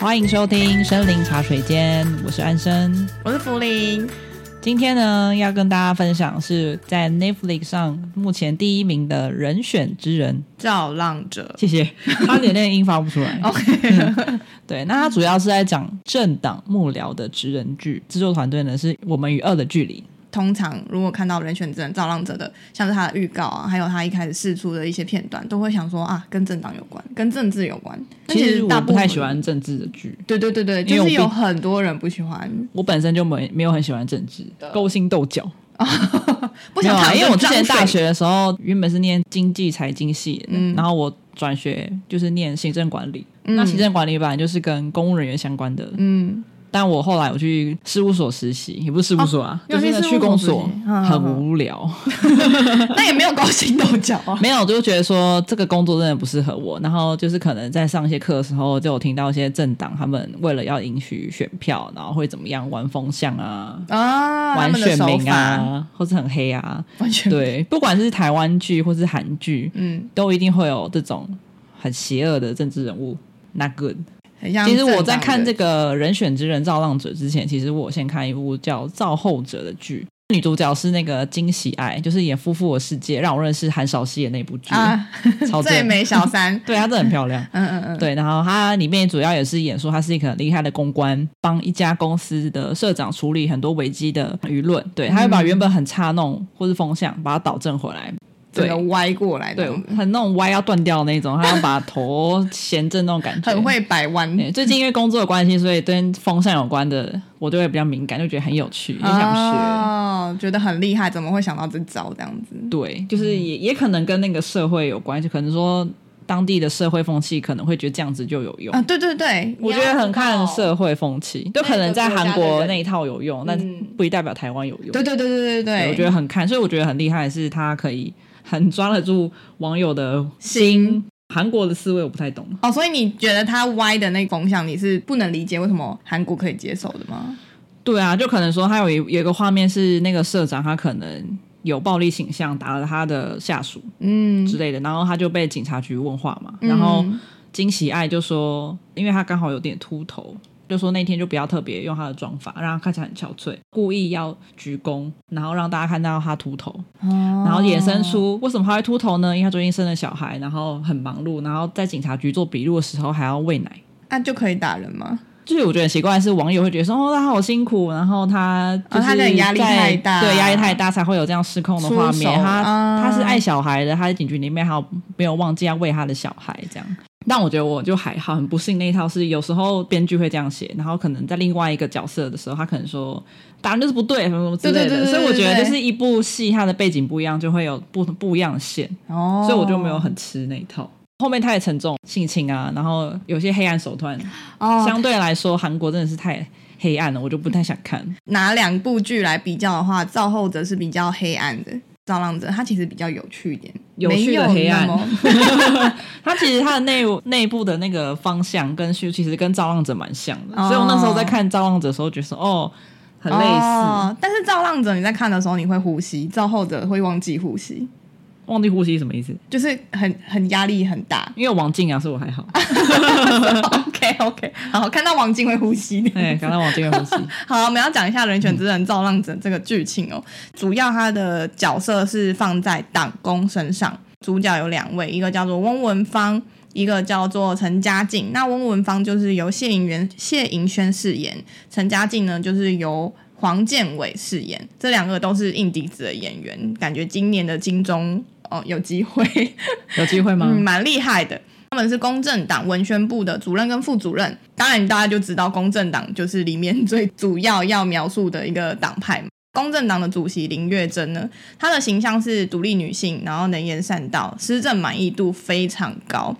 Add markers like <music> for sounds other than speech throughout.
欢迎收听《森林茶水间》，我是安生，我是福林。今天呢，要跟大家分享是在 Netflix 上目前第一名的人选之人——造浪者。谢谢，差点那个音发不出来。<laughs> OK，<laughs> 对，那他主要是在讲政党幕僚的职人剧，制作团队呢是我们与恶的距离。通常如果看到人选之人造浪者的，像是他的预告啊，还有他一开始试出的一些片段，都会想说啊，跟政党有关，跟政治有关。其实我不太喜欢政治的剧。对对对对，就是有很多人不喜欢。我本身就没没有很喜欢政治，勾心斗角。<laughs> 不想谈，因为我之前大学的时候原本是念经济财经系，嗯，然后我转学就是念行政管理。嗯、那行政管理本来就是跟公务人员相关的，嗯。但我后来我去事务所实习，也不是事务所啊，哦、就是去公所，很无聊。<laughs> 那也没有勾心斗角啊，<laughs> 没有，就觉得说这个工作真的不适合我。然后就是可能在上一些课的时候，就有听到一些政党他们为了要赢取选票，然后会怎么样玩风向啊，啊玩选民啊，或是很黑啊，完全对，不管是台湾剧或是韩剧，嗯，都一定会有这种很邪恶的政治人物，not good。其实我在看这个人选之人造浪者之前，其实我先看一部叫《造后者》的剧，女主角是那个金喜爱，就是演《夫妇的世界》，让我认识韩少熙的那部剧，啊、超 <laughs> 正最美小三，<laughs> 对，她真的很漂亮，<laughs> 嗯嗯嗯，对，然后她里面主要也是演说她是一个很厉害的公关，帮一家公司的社长处理很多危机的舆论，对，她会把原本很差弄或是风向，把它导正回来。对，歪过来的，对，很那种歪要断掉的那种，他要把头衔正那种感觉，很会摆弯。最近因为工作的关系，所以跟风扇有关的，我就会比较敏感，就觉得很有趣，也想学。哦，觉得很厉害，怎么会想到这招这样子？对，就是也也可能跟那个社会有关系，可能说当地的社会风气可能会觉得这样子就有用啊。对对对，我觉得很看社会风气，就可能在韩国那一套有用，但不一代表台湾有用。对对对对对对，我觉得很看，所以我觉得很厉害是他可以。很抓得住网友的心，韩国的思维我不太懂。哦，所以你觉得他歪的那个风向你是不能理解，为什么韩国可以接受的吗？对啊，就可能说他有一有一个画面是那个社长他可能有暴力倾向，打了他的下属，嗯。之类的，然后他就被警察局问话嘛，然后金喜爱就说，因为他刚好有点秃头。就说那天就不要特别用他的妆法，让他看起来很憔悴，故意要鞠躬，然后让大家看到他秃头，哦、然后衍生出为什么他会秃头呢？因为他最近生了小孩，然后很忙碌，然后在警察局做笔录的时候还要喂奶，那、啊、就可以打人吗？就是我觉得很奇怪的是，网友会觉得说哦，他好辛苦，然后他就是在、哦、他压力太大，对，压力太大才会有这样失控的画面。他、嗯、他是爱小孩的，他在警局里面还有没有忘记要喂他的小孩这样。但我觉得我就还好，很不幸那一套是有时候编剧会这样写，然后可能在另外一个角色的时候，他可能说答案就是不对，什么什么之类的。所以我觉得就是一部戏，它的背景不一样，就会有不不一样的线。哦，所以我就没有很吃那一套。后面太沉重，性侵啊，然后有些黑暗手段，哦，相对来说韩国真的是太黑暗了，我就不太想看。拿两部剧来比较的话，《造后者》是比较黑暗的。造浪者，它其实比较有趣一点，有趣的黑暗。它 <laughs> 其实它的内内部的那个方向跟虚其实跟造浪者蛮像的，哦、所以我那时候在看造浪者的时候，觉得说哦，很类似。哦、但是造浪者你在看的时候你会呼吸，造后者会忘记呼吸。忘记呼吸什么意思？就是很很压力很大。因为王静啊，所以我还好。<laughs> OK OK，好，看到王静会呼吸。对，看到王静会呼吸。<laughs> 好，我们要讲一下《人选之人造浪者》这个剧情哦。嗯、主要他的角色是放在党工身上，主角有两位，一个叫做翁文芳，一个叫做陈嘉静。那翁文芳就是由谢盈元、谢盈轩饰演，陈嘉静呢就是由黄建伟饰演。这两个都是硬底子的演员，感觉今年的金钟。哦，有机会，<laughs> 有机会吗？嗯，蛮厉害的。他们是公正党文宣部的主任跟副主任。当然，大家就知道公正党就是里面最主要要描述的一个党派。公正党的主席林月珍呢，她的形象是独立女性，然后能言善道，施政满意度非常高，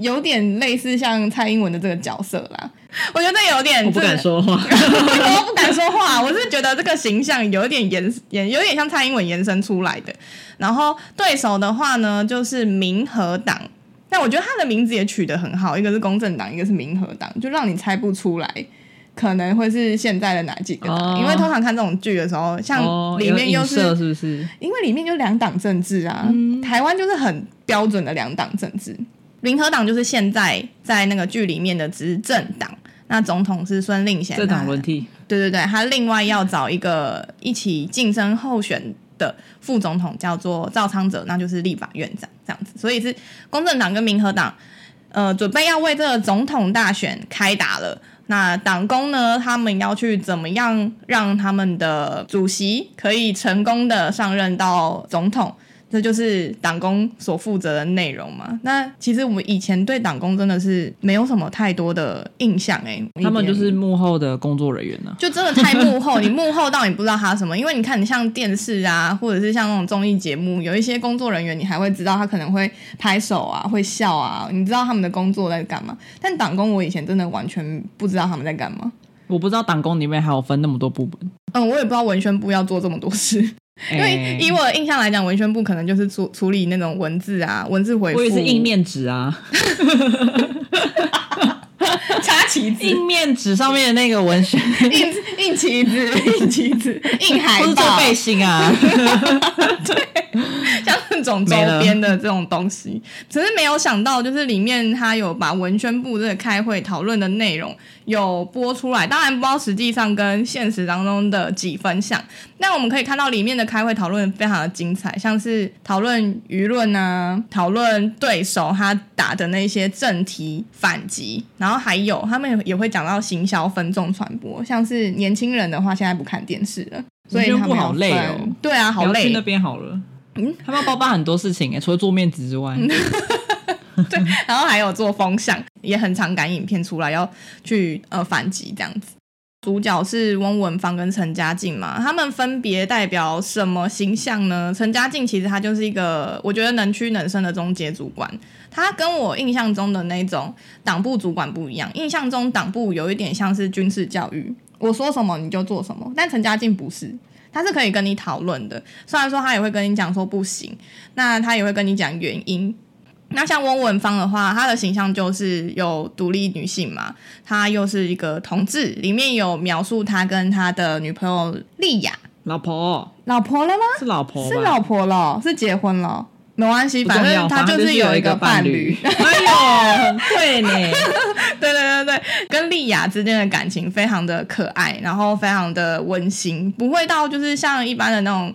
有点类似像蔡英文的这个角色啦。<laughs> 我觉得有点，我不敢说话，<laughs> 我不敢说话。我是觉得这个形象有点延延，有点像蔡英文延伸出来的。然后对手的话呢，就是民和党。但我觉得他的名字也取得很好，一个是公正党，一个是民和党，就让你猜不出来可能会是现在的哪几个党。哦、因为通常看这种剧的时候，像里面又是、哦、是不是？因为里面就两党政治啊，嗯、台湾就是很标准的两党政治。民和党就是现在在那个剧里面的执政党，那总统是孙令贤，政党轮替。对对对，他另外要找一个一起竞争候选的副总统，叫做赵昌泽，那就是立法院长这样子。所以是公正党跟民和党，呃，准备要为这个总统大选开打了。那党工呢，他们要去怎么样让他们的主席可以成功的上任到总统？这就是党工所负责的内容嘛？那其实我们以前对党工真的是没有什么太多的印象哎、欸，他们就是幕后的工作人员呢、啊，就真的太幕后，你幕后到你不知道他什么，因为你看你像电视啊，或者是像那种综艺节目，有一些工作人员你还会知道他可能会拍手啊，会笑啊，你知道他们的工作在干嘛？但党工我以前真的完全不知道他们在干嘛，我不知道党工里面还有分那么多部门，嗯，我也不知道文宣部要做这么多事。<laughs> 因为以我的印象来讲，文宣部可能就是处处理那种文字啊，文字回复。我也是印面纸啊，<laughs> 插旗子。印面纸上面的那个文宣，<laughs> 印印旗子，印旗子，印海报，或者做背心啊。对。像那种周边的这种东西，只是没有想到，就是里面他有把文宣部这个开会讨论的内容有播出来。当然不知道实际上跟现实当中的几分像，那我们可以看到里面的开会讨论非常的精彩，像是讨论舆论啊，讨论对手他打的那些正题反击，然后还有他们也会讲到行销分众传播，像是年轻人的话现在不看电视了，所以他们好累哦。对啊，好累。去那边好了。嗯，他们要包办很多事情哎，除了做面子之外，<laughs> <laughs> <laughs> <laughs> 对，然后还有做风向，也很常赶影片出来要去呃反击这样子。主角是翁文芳跟陈嘉静嘛，他们分别代表什么形象呢？陈嘉静其实他就是一个我觉得能屈能伸的中阶主管，他跟我印象中的那种党部主管不一样。印象中党部有一点像是军事教育，我说什么你就做什么，但陈嘉静不是。他是可以跟你讨论的，虽然说他也会跟你讲说不行，那他也会跟你讲原因。那像翁文芳的话，她的形象就是有独立女性嘛，她又是一个同志，里面有描述他跟他的女朋友丽雅，老婆，老婆了吗？是老婆，是老婆了，是结婚了。没关系，反正他就是有一个伴侣。<laughs> 哎呦，很会呢！<laughs> 对对对对，跟丽雅之间的感情非常的可爱，然后非常的温馨，不会到就是像一般的那种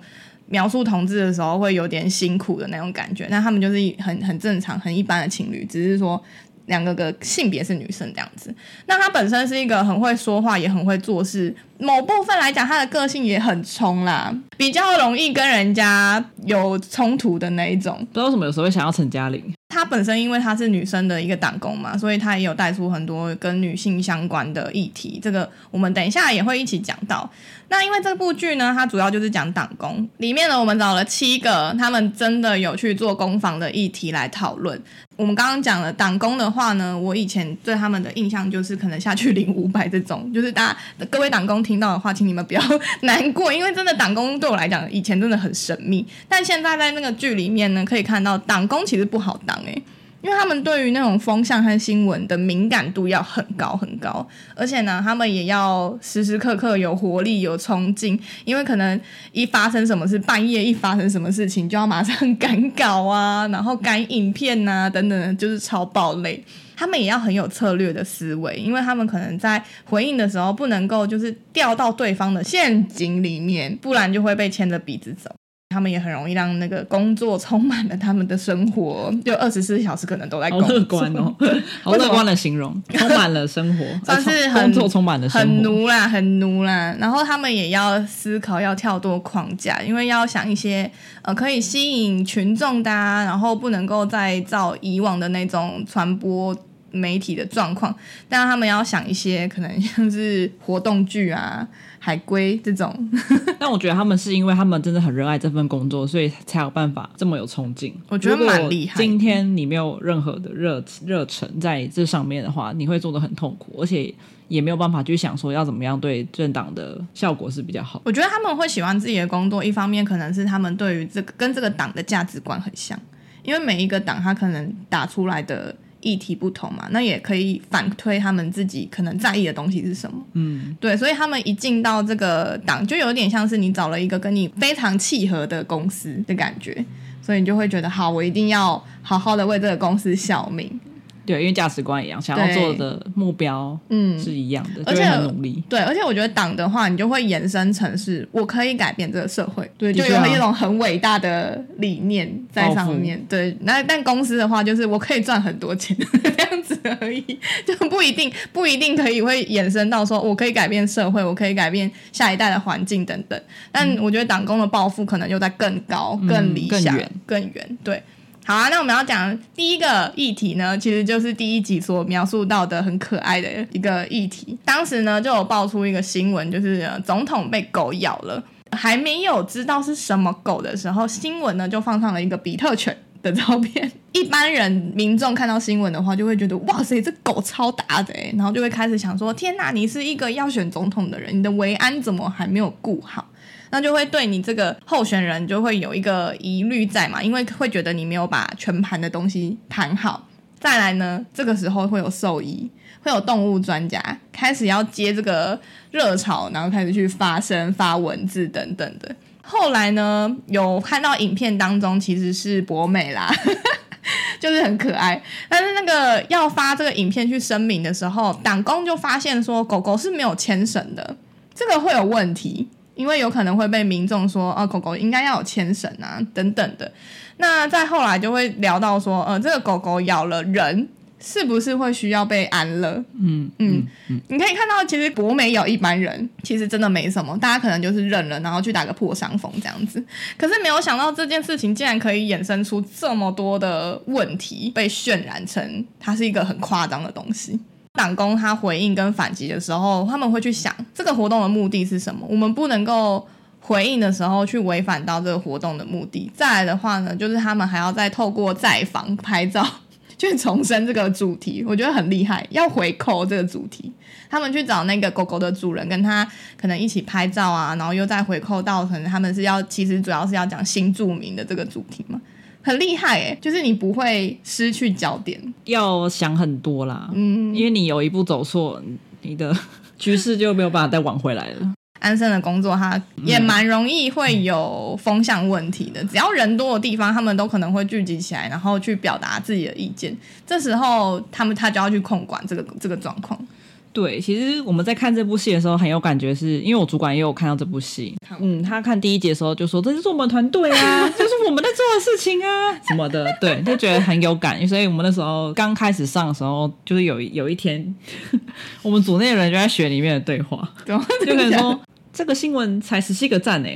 描述同志的时候会有点辛苦的那种感觉。那他们就是很很正常、很一般的情侣，只是说。两个个性别是女生这样子，那他本身是一个很会说话，也很会做事。某部分来讲，他的个性也很冲啦，比较容易跟人家有冲突的那一种。不知道为什么有时候会想要陈嘉玲。她本身因为她是女生的一个党工嘛，所以她也有带出很多跟女性相关的议题。这个我们等一下也会一起讲到。那因为这部剧呢，它主要就是讲党工，里面呢我们找了七个他们真的有去做工坊的议题来讨论。我们刚刚讲了党工的话呢，我以前对他们的印象就是可能下去领五百这种，就是大家各位党工听到的话，请你们不要 <laughs> 难过，因为真的党工对我来讲以前真的很神秘，但现在在那个剧里面呢，可以看到党工其实不好当诶。因为他们对于那种风向和新闻的敏感度要很高很高，而且呢，他们也要时时刻刻有活力、有冲劲。因为可能一发生什么事，半夜一发生什么事情，就要马上赶稿啊，然后赶影片啊等等，就是超爆累。他们也要很有策略的思维，因为他们可能在回应的时候不能够就是掉到对方的陷阱里面，不然就会被牵着鼻子走。他们也很容易让那个工作充满了他们的生活，<laughs> 就二十四小时可能都在工作。好乐观哦，<laughs> 好乐观的形容，充满了生活，<laughs> 算是工作充满了生活，很奴啦，很奴啦。然后他们也要思考，要跳脱框架，因为要想一些呃可以吸引群众的啊，然后不能够再照以往的那种传播媒体的状况，但他们要想一些可能像是活动剧啊。海龟这种，<laughs> 但我觉得他们是因为他们真的很热爱这份工作，所以才有办法这么有冲劲。我觉得蛮厉害。今天你没有任何的热热忱在这上面的话，你会做的很痛苦，而且也没有办法去想说要怎么样对政党的效果是比较好。我觉得他们会喜欢自己的工作，一方面可能是他们对于这个跟这个党的价值观很像，因为每一个党他可能打出来的。议题不同嘛，那也可以反推他们自己可能在意的东西是什么。嗯，对，所以他们一进到这个党，就有点像是你找了一个跟你非常契合的公司的感觉，所以你就会觉得好，我一定要好好的为这个公司效命。对，因为价值观一样，想要做的目标嗯是一样的，而且很努力。对，而且我觉得党的话，你就会延伸成是我可以改变这个社会，对，就有一种很伟大的理念在上面。对，那但公司的话，就是我可以赚很多钱 <laughs> 这样子而已，就不一定不一定可以会延伸到说我可以改变社会，我可以改变下一代的环境等等。但我觉得党工的抱负可能又在更高、更理想、嗯、更远。对。好啊，那我们要讲第一个议题呢，其实就是第一集所描述到的很可爱的一个议题。当时呢，就有爆出一个新闻，就是总统被狗咬了，还没有知道是什么狗的时候，新闻呢就放上了一个比特犬的照片。<laughs> 一般人民众看到新闻的话，就会觉得哇塞，这狗超大的诶，然后就会开始想说，天哪，你是一个要选总统的人，你的维安怎么还没有顾好？那就会对你这个候选人就会有一个疑虑在嘛，因为会觉得你没有把全盘的东西盘好。再来呢，这个时候会有兽医，会有动物专家开始要接这个热潮，然后开始去发声、发文字等等的。后来呢，有看到影片当中其实是博美啦，<laughs> 就是很可爱。但是那个要发这个影片去声明的时候，党工就发现说狗狗是没有牵绳的，这个会有问题。因为有可能会被民众说，呃，狗狗应该要有牵绳啊，等等的。那再后来就会聊到说，呃，这个狗狗咬了人，是不是会需要被安乐？嗯嗯嗯。你可以看到，其实博美咬一般人，其实真的没什么，大家可能就是认了，然后去打个破伤风这样子。可是没有想到这件事情竟然可以衍生出这么多的问题，被渲染成它是一个很夸张的东西。党工他回应跟反击的时候，他们会去想这个活动的目的是什么？我们不能够回应的时候去违反到这个活动的目的。再来的话呢，就是他们还要再透过在访拍照 <laughs> 去重申这个主题，我觉得很厉害，要回扣这个主题。他们去找那个狗狗的主人，跟他可能一起拍照啊，然后又再回扣到可能他们是要其实主要是要讲新住民的这个主题嘛。很厉害哎，就是你不会失去焦点，要想很多啦，嗯，因为你有一步走错，你的 <laughs> 局势就没有办法再挽回来了。安生的工作，他也蛮容易会有风向问题的，只要人多的地方，他们都可能会聚集起来，然后去表达自己的意见，这时候他们他就要去控管这个这个状况。对，其实我们在看这部戏的时候很有感觉是，是因为我主管也有看到这部戏。嗯，他看第一集的时候就说：“这是我们团队啊，<laughs> 这是我们在做的事情啊，什么的。”对，就觉得很有感。所以我们那时候刚开始上的时候，就是有有一天，<laughs> 我们组内的人就在学里面的对话，就可能说：“这个新闻才十七个赞呢。”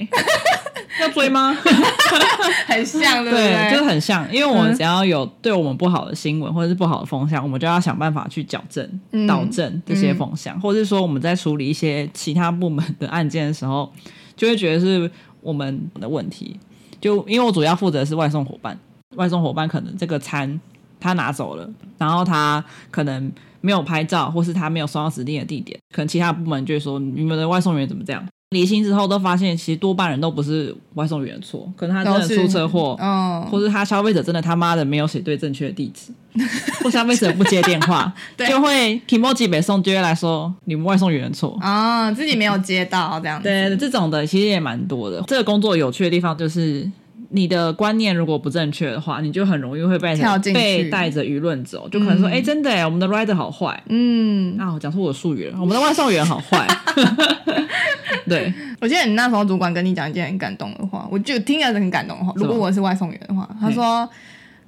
要追吗？<laughs> 很像，对不对？对，就是很像。因为我们只要有对我们不好的新闻或者是不好的风向，我们就要想办法去矫正、导正这些风向，嗯嗯、或者是说我们在处理一些其他部门的案件的时候，就会觉得是我们的问题。就因为我主要负责的是外送伙伴，外送伙伴可能这个餐他拿走了，然后他可能没有拍照，或是他没有送到指定的地点，可能其他部门就会说你们的外送员怎么这样？离心之后都发现，其实多半人都不是外送员的错，可能他真的出车祸，嗯，或是他消费者真的他妈的没有写对正确的地址，<laughs> 或消费者不接电话，<laughs> 对。就会 Kimoji 北送就会来说你们外送员的错。啊，自己没有接到这样子，对，这种的其实也蛮多的。这个工作有趣的地方就是。你的观念如果不正确的话，你就很容易会被被带着舆论走，就可能说，哎、嗯。欸，真的哎，我们的 rider 好坏，嗯，啊，我讲出我的术语了，我们的外送员好坏，<laughs> 对，<laughs> 我记得你那时候主管跟你讲一件很感动的话，我就听了很感动的话。如果我是外送员的话，他说，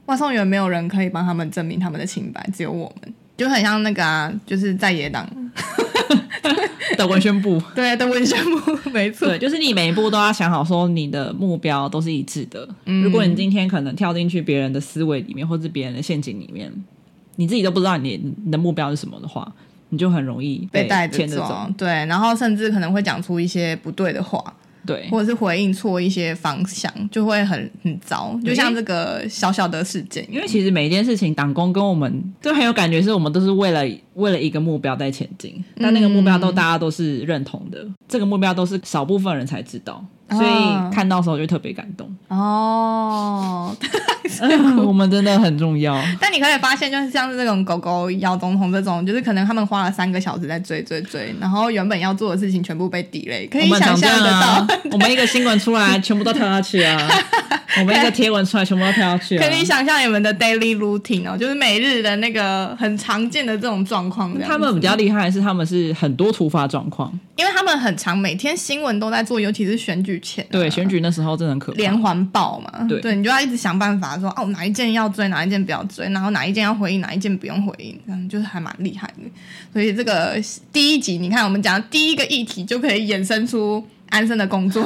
外送员没有人可以帮他们证明他们的清白，只有我们，就很像那个啊，就是在野党。<laughs> 的文宣部，<laughs> 对的文宣部，没错，对，就是你每一步都要想好，说你的目标都是一致的。嗯、如果你今天可能跳进去别人的思维里面，或者别人的陷阱里面，你自己都不知道你你的目标是什么的话，你就很容易被带着走。对，然后甚至可能会讲出一些不对的话。对，或者是回应错一些方向，就会很很糟。就像这个小小的事件，因为其实每一件事情，党工跟我们就很有感觉，是我们都是为了为了一个目标在前进，但那个目标都大家都是认同的，嗯、这个目标都是少部分人才知道。所以看到时候就特别感动哦，<laughs> 我们真的很重要。<laughs> 但你可以发现，就是像是这种狗狗咬总统这种，就是可能他们花了三个小时在追追追，然后原本要做的事情全部被 delay，可以想象得到。我们一个新闻出来，全部都跳下去啊！<laughs> 我们一个贴文出来，全部都跳下去了。可以想象你们的 daily routine 哦，就是每日的那个很常见的这种状况。他们比较厉害的是，他们是很多突发状况，因为他们很常每天新闻都在做，尤其是选举前、啊。对，选举那时候真的很可怕。连环爆嘛，对，对你就要一直想办法说，哦，哪一件要追，哪一件不要追，然后哪一件要回应，哪一件不用回应，这样就是还蛮厉害的。所以这个第一集，你看我们讲第一个议题就可以衍生出。安生的工作，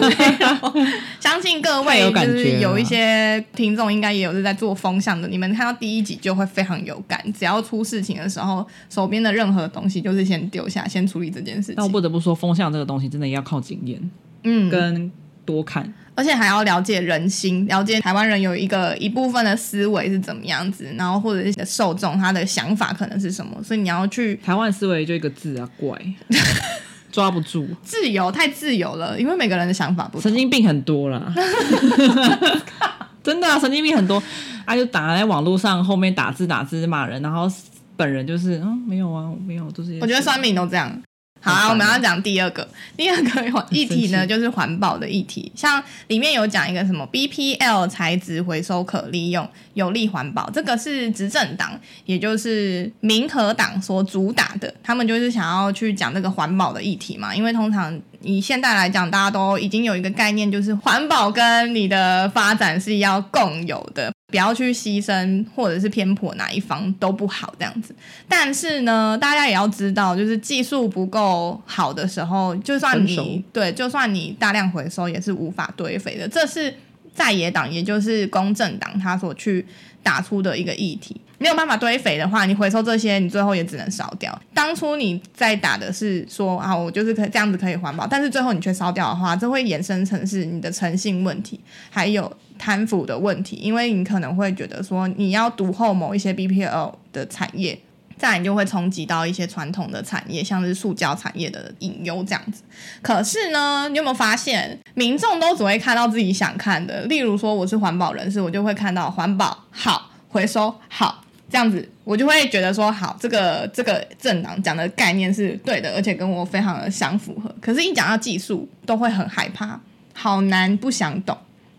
<laughs> 相信各位就是有一些听众应该也有是在做风向的，你们看到第一集就会非常有感。只要出事情的时候，手边的任何东西就是先丢下，先处理这件事情。但我不得不说，风向这个东西真的要靠经验，嗯，跟多看，而且还要了解人心，了解台湾人有一个一部分的思维是怎么样子，然后或者是受众他的想法可能是什么，所以你要去台湾思维就一个字啊，怪。<laughs> 抓不住，自由太自由了，因为每个人的想法不同。神经病很多啦，<laughs> 真的啊，神经病很多，啊，就打在网络上，后面打字打字骂人，然后本人就是嗯，没有啊，没有，就是。我觉得酸民都这样。好啊，我们要讲第二个，第二个议题呢，就是环保的议题。像里面有讲一个什么 BPL 材质回收可利用，有利环保。这个是执政党，也就是民和党所主打的，他们就是想要去讲这个环保的议题嘛。因为通常以现在来讲，大家都已经有一个概念，就是环保跟你的发展是要共有的。不要去牺牲或者是偏颇哪一方都不好这样子，但是呢，大家也要知道，就是技术不够好的时候，就算你对，就算你大量回收也是无法堆肥的。这是在野党，也就是公正党他所去打出的一个议题。没有办法堆肥的话，你回收这些，你最后也只能烧掉。当初你在打的是说啊，我就是可这样子可以环保，但是最后你却烧掉的话，这会衍生成是你的诚信问题，还有。贪腐的问题，因为你可能会觉得说你要独厚某一些 BPL 的产业，再你就会冲击到一些传统的产业，像是塑胶产业的隐忧这样子。可是呢，你有没有发现，民众都只会看到自己想看的？例如说，我是环保人士，我就会看到环保好，回收好这样子，我就会觉得说好，这个这个政党讲的概念是对的，而且跟我非常的相符合。可是，一讲到技术，都会很害怕，好难，不想懂。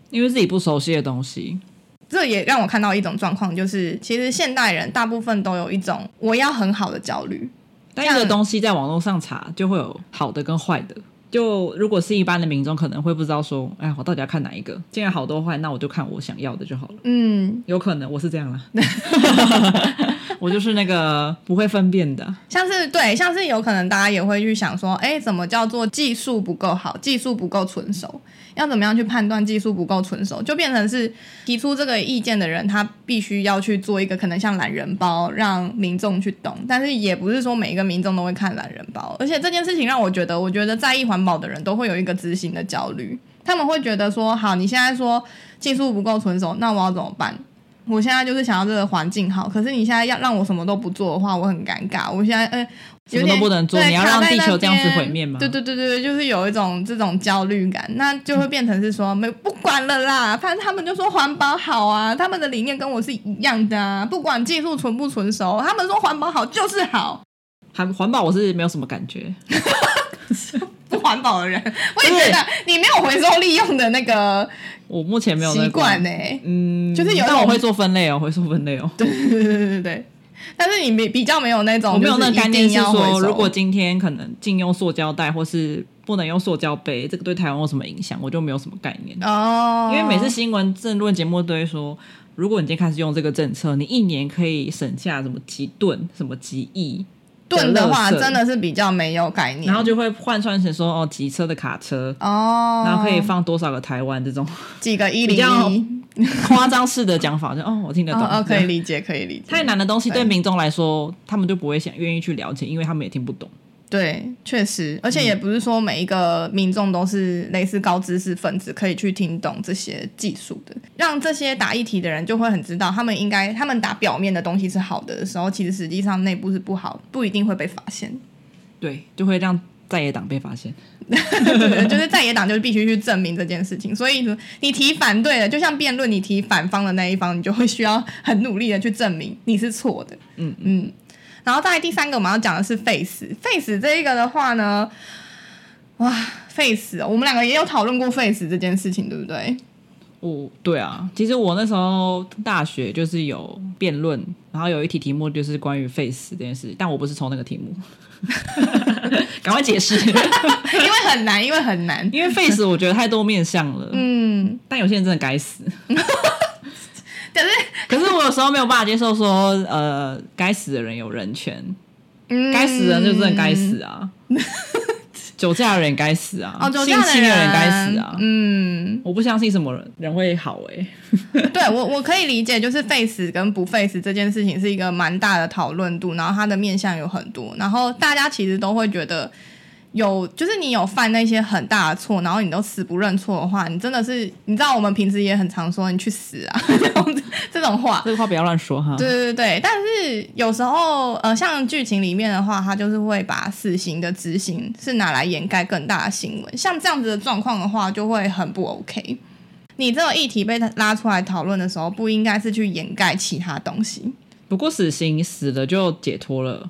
因为自己不熟悉的东西，这也让我看到一种状况，就是其实现代人大部分都有一种我要很好的焦虑。但一个东西在网络上查，就会有好的跟坏的。就如果是一般的民众，可能会不知道说，哎，我到底要看哪一个？既然好多坏，那我就看我想要的就好了。嗯，有可能我是这样了。<laughs> <laughs> 我就是那个不会分辨的，像是对，像是有可能大家也会去想说，哎，怎么叫做技术不够好，技术不够纯熟？要怎么样去判断技术不够纯熟？就变成是提出这个意见的人，他必须要去做一个可能像懒人包，让民众去懂。但是也不是说每一个民众都会看懒人包。而且这件事情让我觉得，我觉得在意环保的人都会有一个执行的焦虑。他们会觉得说，好，你现在说技术不够纯熟，那我要怎么办？我现在就是想要这个环境好，可是你现在要让我什么都不做的话，我很尴尬。我现在呃。什么都不能做，你要让地球这样子毁灭吗？对对对对，就是有一种这种焦虑感，那就会变成是说没不管了啦，反正他们就说环保好啊，他们的理念跟我是一样的啊，不管技术纯不纯熟，他们说环保好就是好。环环保我是没有什么感觉，不环保的人，我也觉得你没有回收利用的那个，我目前没有习惯呢。嗯，就是有，但我会做分类哦，<laughs> 会做分类哦。对对对对对对。但是你没比较没有那种，我没有那个概念是说，如果今天可能禁用塑胶袋，或是不能用塑胶杯，这个对台湾有什么影响？我就没有什么概念哦。因为每次新闻政论节目都会说，如果你今天开始用这个政策，你一年可以省下什么几吨、什么几亿吨的话，真的是比较没有概念。然后就会换算成说，哦，几车的卡车哦，然后可以放多少个台湾这种几个一零一。夸张式的讲法，就哦，我听得懂，哦，可以理解，可以理解。太难的东西对民众来说，他们就不会想愿意去了解，因为他们也听不懂。对，确实，而且也不是说每一个民众都是类似高知识分子，可以去听懂这些技术的。让这些打议题的人就会很知道，他们应该，他们打表面的东西是好的的时候，其实实际上内部是不好，不一定会被发现。<laughs> 对，就会让在野党被发现。就是在野党就必须去证明这件事情，所以你提反对的，就像辩论，你提反方的那一方，你就会需要很努力的去证明你是错的。嗯嗯。然后再来第三个，我们要讲的是 face，face 这一个的话呢，哇，，face，，我们两个也有讨论过 face 这件事情，对不对？哦对啊，其实我那时候大学就是有辩论，然后有一题题目就是关于 face 这件事，但我不是抽那个题目，<laughs> 赶快解释，<laughs> 因为很难，因为很难，因为 face 我觉得太多面向了，嗯，但有些人真的该死，<laughs> 可是我有时候没有办法接受说，呃，该死的人有人权，嗯，该死的人就真的该死啊。<laughs> 酒驾的人该死啊！哦，性侵的人该死啊！嗯，我不相信什么人人会好哎、欸。<laughs> 对我，我可以理解，就是废死跟不废死这件事情是一个蛮大的讨论度，然后它的面向有很多，然后大家其实都会觉得。有，就是你有犯那些很大的错，然后你都死不认错的话，你真的是，你知道我们平时也很常说你去死啊 <laughs> 这种这种话，这个话不要乱说哈。对对对，但是有时候呃，像剧情里面的话，他就是会把死刑的执行是拿来掩盖更大的新闻，像这样子的状况的话，就会很不 OK。你这个议题被他拉出来讨论的时候，不应该是去掩盖其他东西。不过死刑死了就解脱了。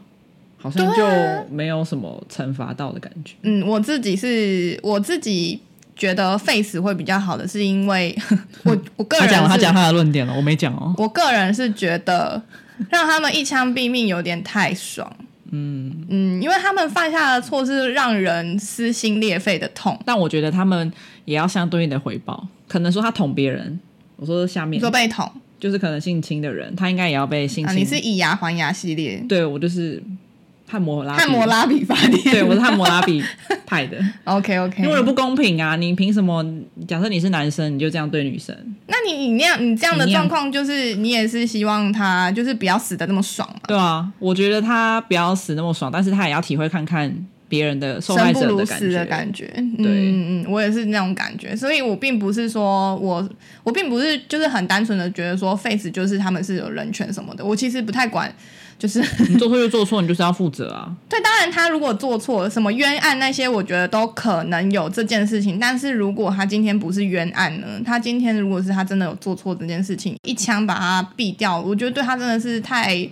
好像就没有什么惩罚到的感觉。嗯，我自己是我自己觉得 face 会比较好的，是因为 <laughs> 我我个人他讲他讲他的论点了，我没讲哦。我个人是觉得让他们一枪毙命有点太爽。嗯嗯，因为他们犯下的错是让人撕心裂肺的痛，但我觉得他们也要相对应的回报。可能说他捅别人，我说下面说被捅，就是可能性侵的人，他应该也要被性侵。啊，你是以牙还牙系列？对，我就是。汉摩拉汉摩拉比法典，对，我是汉摩拉比派的。<laughs> OK OK，因为不公平啊！你凭什么？假设你是男生，你就这样对女生？那你你那样你这样的状况，就是你也是希望他就是不要死的那么爽嘛？对啊，我觉得他不要死那么爽，但是他也要体会看看别人的受害者的感觉。的感觉。对，嗯嗯，我也是那种感觉，所以我并不是说我我并不是就是很单纯的觉得说 face 就是他们是有人权什么的，我其实不太管。就是 <laughs> 你做错就做错，你就是要负责啊。<laughs> 对，当然他如果做错什么冤案那些，我觉得都可能有这件事情。但是如果他今天不是冤案呢？他今天如果是他真的有做错这件事情，一枪把他毙掉，我觉得对他真的是太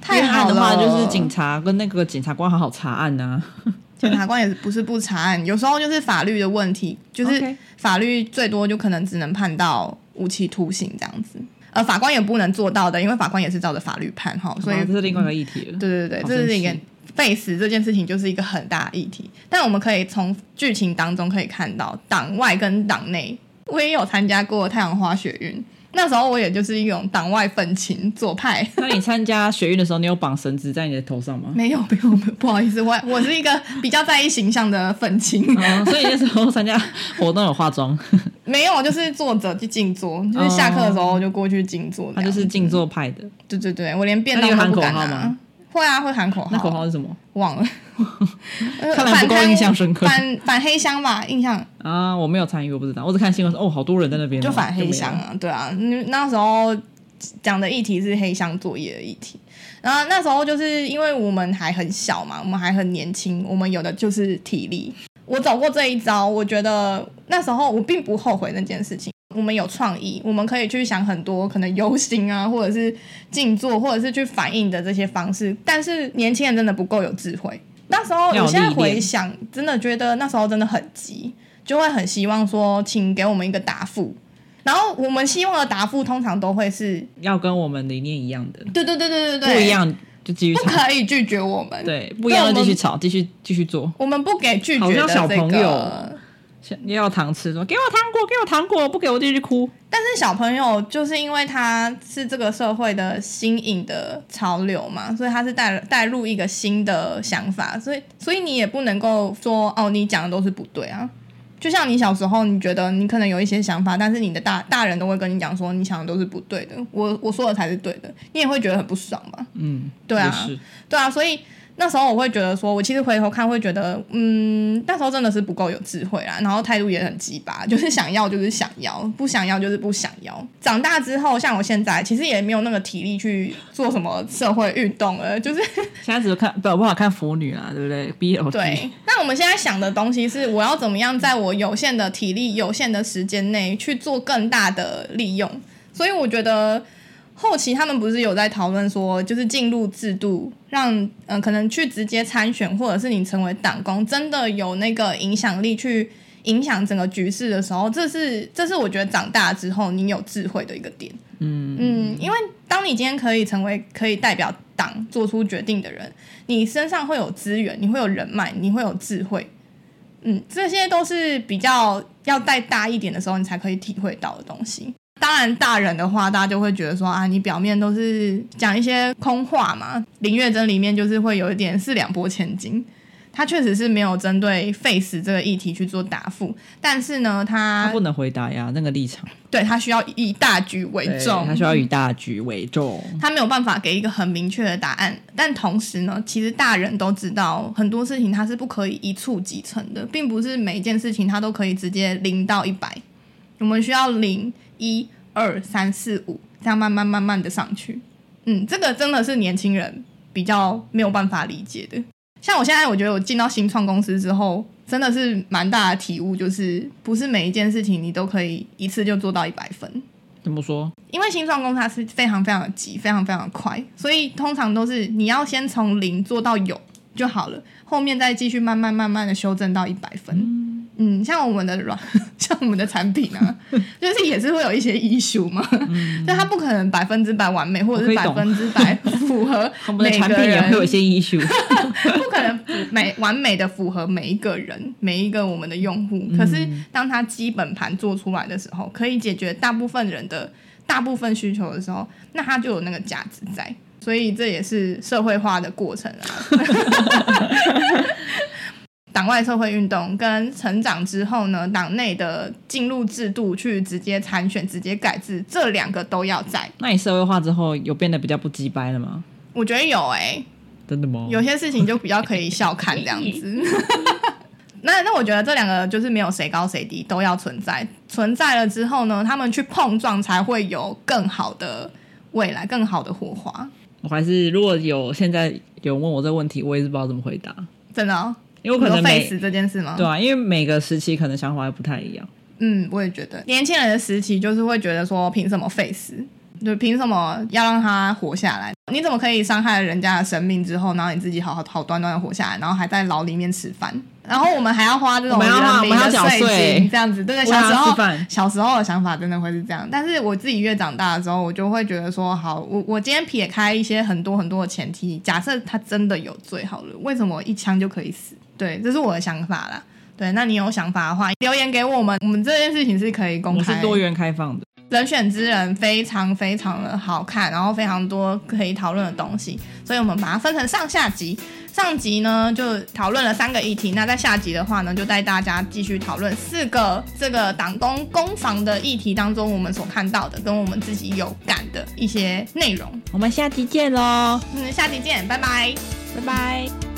太好了。的话就是警察跟那个检察官好好查案呐。<laughs> 检察官也不是不查案，有时候就是法律的问题，就是法律最多就可能只能判到无期徒刑这样子。呃，法官也不能做到的，因为法官也是照着法律判哈，所以这是另外一个议题了。对对对，这是一个废死这件事情就是一个很大的议题。但我们可以从剧情当中可以看到，党外跟党内，我也有参加过太阳花学运。那时候我也就是一种党外愤青左派。那你参加学运的时候，你有绑绳子在你的头上吗？<laughs> 没有，没有，不好意思，我我是一个比较在意形象的愤青，哦，所以那时候参加活动有化妆？<laughs> 没有，就是坐着去静坐，就是下课的时候就过去静坐。他就是静坐派的。对对对，我连便当都不敢拿。会啊，会喊口号。那口号是什么？忘了。<laughs> 看来不够印象深刻。反反黑箱吧，印象。啊，我没有参与，我不知道。我只看新闻说，哦，好多人在那边。就反黑箱啊，对啊。那时候讲的议题是黑箱作业的议题。然后那时候就是因为我们还很小嘛，我们还很年轻，我们有的就是体力。我走过这一招，我觉得那时候我并不后悔那件事情。我们有创意，我们可以去想很多可能游行啊，或者是静坐，或者是去反应的这些方式。但是年轻人真的不够有智慧。那时候我现在回想，真的觉得那时候真的很急，就会很希望说，请给我们一个答复。然后我们希望的答复通常都会是要跟我们理念一样的。对对对对对对，不一样就继续吵。不可以拒绝我们。对，不一样就继续吵，继续继续做。我们不给拒绝的这个。好像小朋友。你要糖吃，说给我糖果，给我糖果，不给我继续哭。但是小朋友就是因为他是这个社会的新颖的潮流嘛，所以他是带带入一个新的想法，所以所以你也不能够说哦，你讲的都是不对啊。就像你小时候，你觉得你可能有一些想法，但是你的大大人都会跟你讲说，你想的都是不对的，我我说的才是对的，你也会觉得很不爽吧。嗯，对啊，对啊，所以。那时候我会觉得说，我其实回头看会觉得，嗯，那时候真的是不够有智慧啦，然后态度也很鸡巴，<laughs> 就是想要就是想要，不想要就是不想要。长大之后，像我现在，其实也没有那个体力去做什么社会运动了，<laughs> 就是现在只是看不不好看腐女啊，对不对？BL 对。那我们现在想的东西是，我要怎么样在我有限的体力、有限的时间内去做更大的利用？所以我觉得。后期他们不是有在讨论说，就是进入制度，让嗯、呃、可能去直接参选，或者是你成为党工，真的有那个影响力去影响整个局势的时候，这是这是我觉得长大之后你有智慧的一个点。嗯嗯，因为当你今天可以成为可以代表党做出决定的人，你身上会有资源，你会有人脉，你会有智慧。嗯，这些都是比较要再大一点的时候，你才可以体会到的东西。当然，大人的话，大家就会觉得说啊，你表面都是讲一些空话嘛。林月珍里面就是会有一点四两拨千斤。他确实是没有针对废死这个议题去做答复，但是呢，他他不能回答呀，那个立场，对，他需要以大局为重，他需要以大局为重，他没有办法给一个很明确的答案。但同时呢，其实大人都知道很多事情他是不可以一蹴即成的，并不是每一件事情他都可以直接零到一百，我们需要零一二三四五这样慢慢慢慢的上去。嗯，这个真的是年轻人比较没有办法理解的。像我现在，我觉得我进到新创公司之后，真的是蛮大的体悟，就是不是每一件事情你都可以一次就做到一百分。怎么说？因为新创公司它是非常非常的急，非常非常的快，所以通常都是你要先从零做到有就好了，后面再继续慢慢慢慢的修正到一百分。嗯嗯，像我们的软，<laughs> 像我们的产品啊，<laughs> 就是也是会有一些 issue 嘛，嗯、就它不可能百分之百完美，或者是百分之百符合每个人。我们的产品也会有一些 issue，<laughs> 不可能每完美的符合每一个人，每一个我们的用户。嗯、可是当它基本盘做出来的时候，可以解决大部分人的大部分需求的时候，那它就有那个价值在。所以这也是社会化的过程啊。党外社会运动跟成长之后呢，党内的进入制度去直接参选、直接改制，这两个都要在。那你社会化之后有变得比较不鸡掰了吗？我觉得有哎、欸，真的吗？有些事情就比较可以笑看这样子。<laughs> 那那我觉得这两个就是没有谁高谁低，都要存在。存在了之后呢，他们去碰撞才会有更好的未来，更好的火花。我还是如果有现在有人问我这个问题，我也是不知道怎么回答。真的、哦。因为可能废死这件事吗？对啊，因为每个时期可能想法会不太一样。嗯，我也觉得年轻人的时期就是会觉得说，凭什么废死？就凭什么要让他活下来？你怎么可以伤害了人家的生命之后，然后你自己好好好端端的活下来，然后还在牢里面吃饭？然后我们还要花这种人民的税金，这样子，对对。小时候小时候的想法真的会是这样，但是我自己越长大的时候，我就会觉得说，好，我我今天撇开一些很多很多的前提，假设他真的有罪好了，为什么一枪就可以死？对，这是我的想法啦。对，那你有想法的话，留言给我们。我们这件事情是可以公开，是多元开放的。人选之人非常非常的好看，然后非常多可以讨论的东西，所以我们把它分成上下集。上集呢就讨论了三个议题，那在下集的话呢，就带大家继续讨论四个这个党工攻防的议题当中，我们所看到的跟我们自己有感的一些内容。我们下集见喽！嗯，下集见，拜拜，拜拜。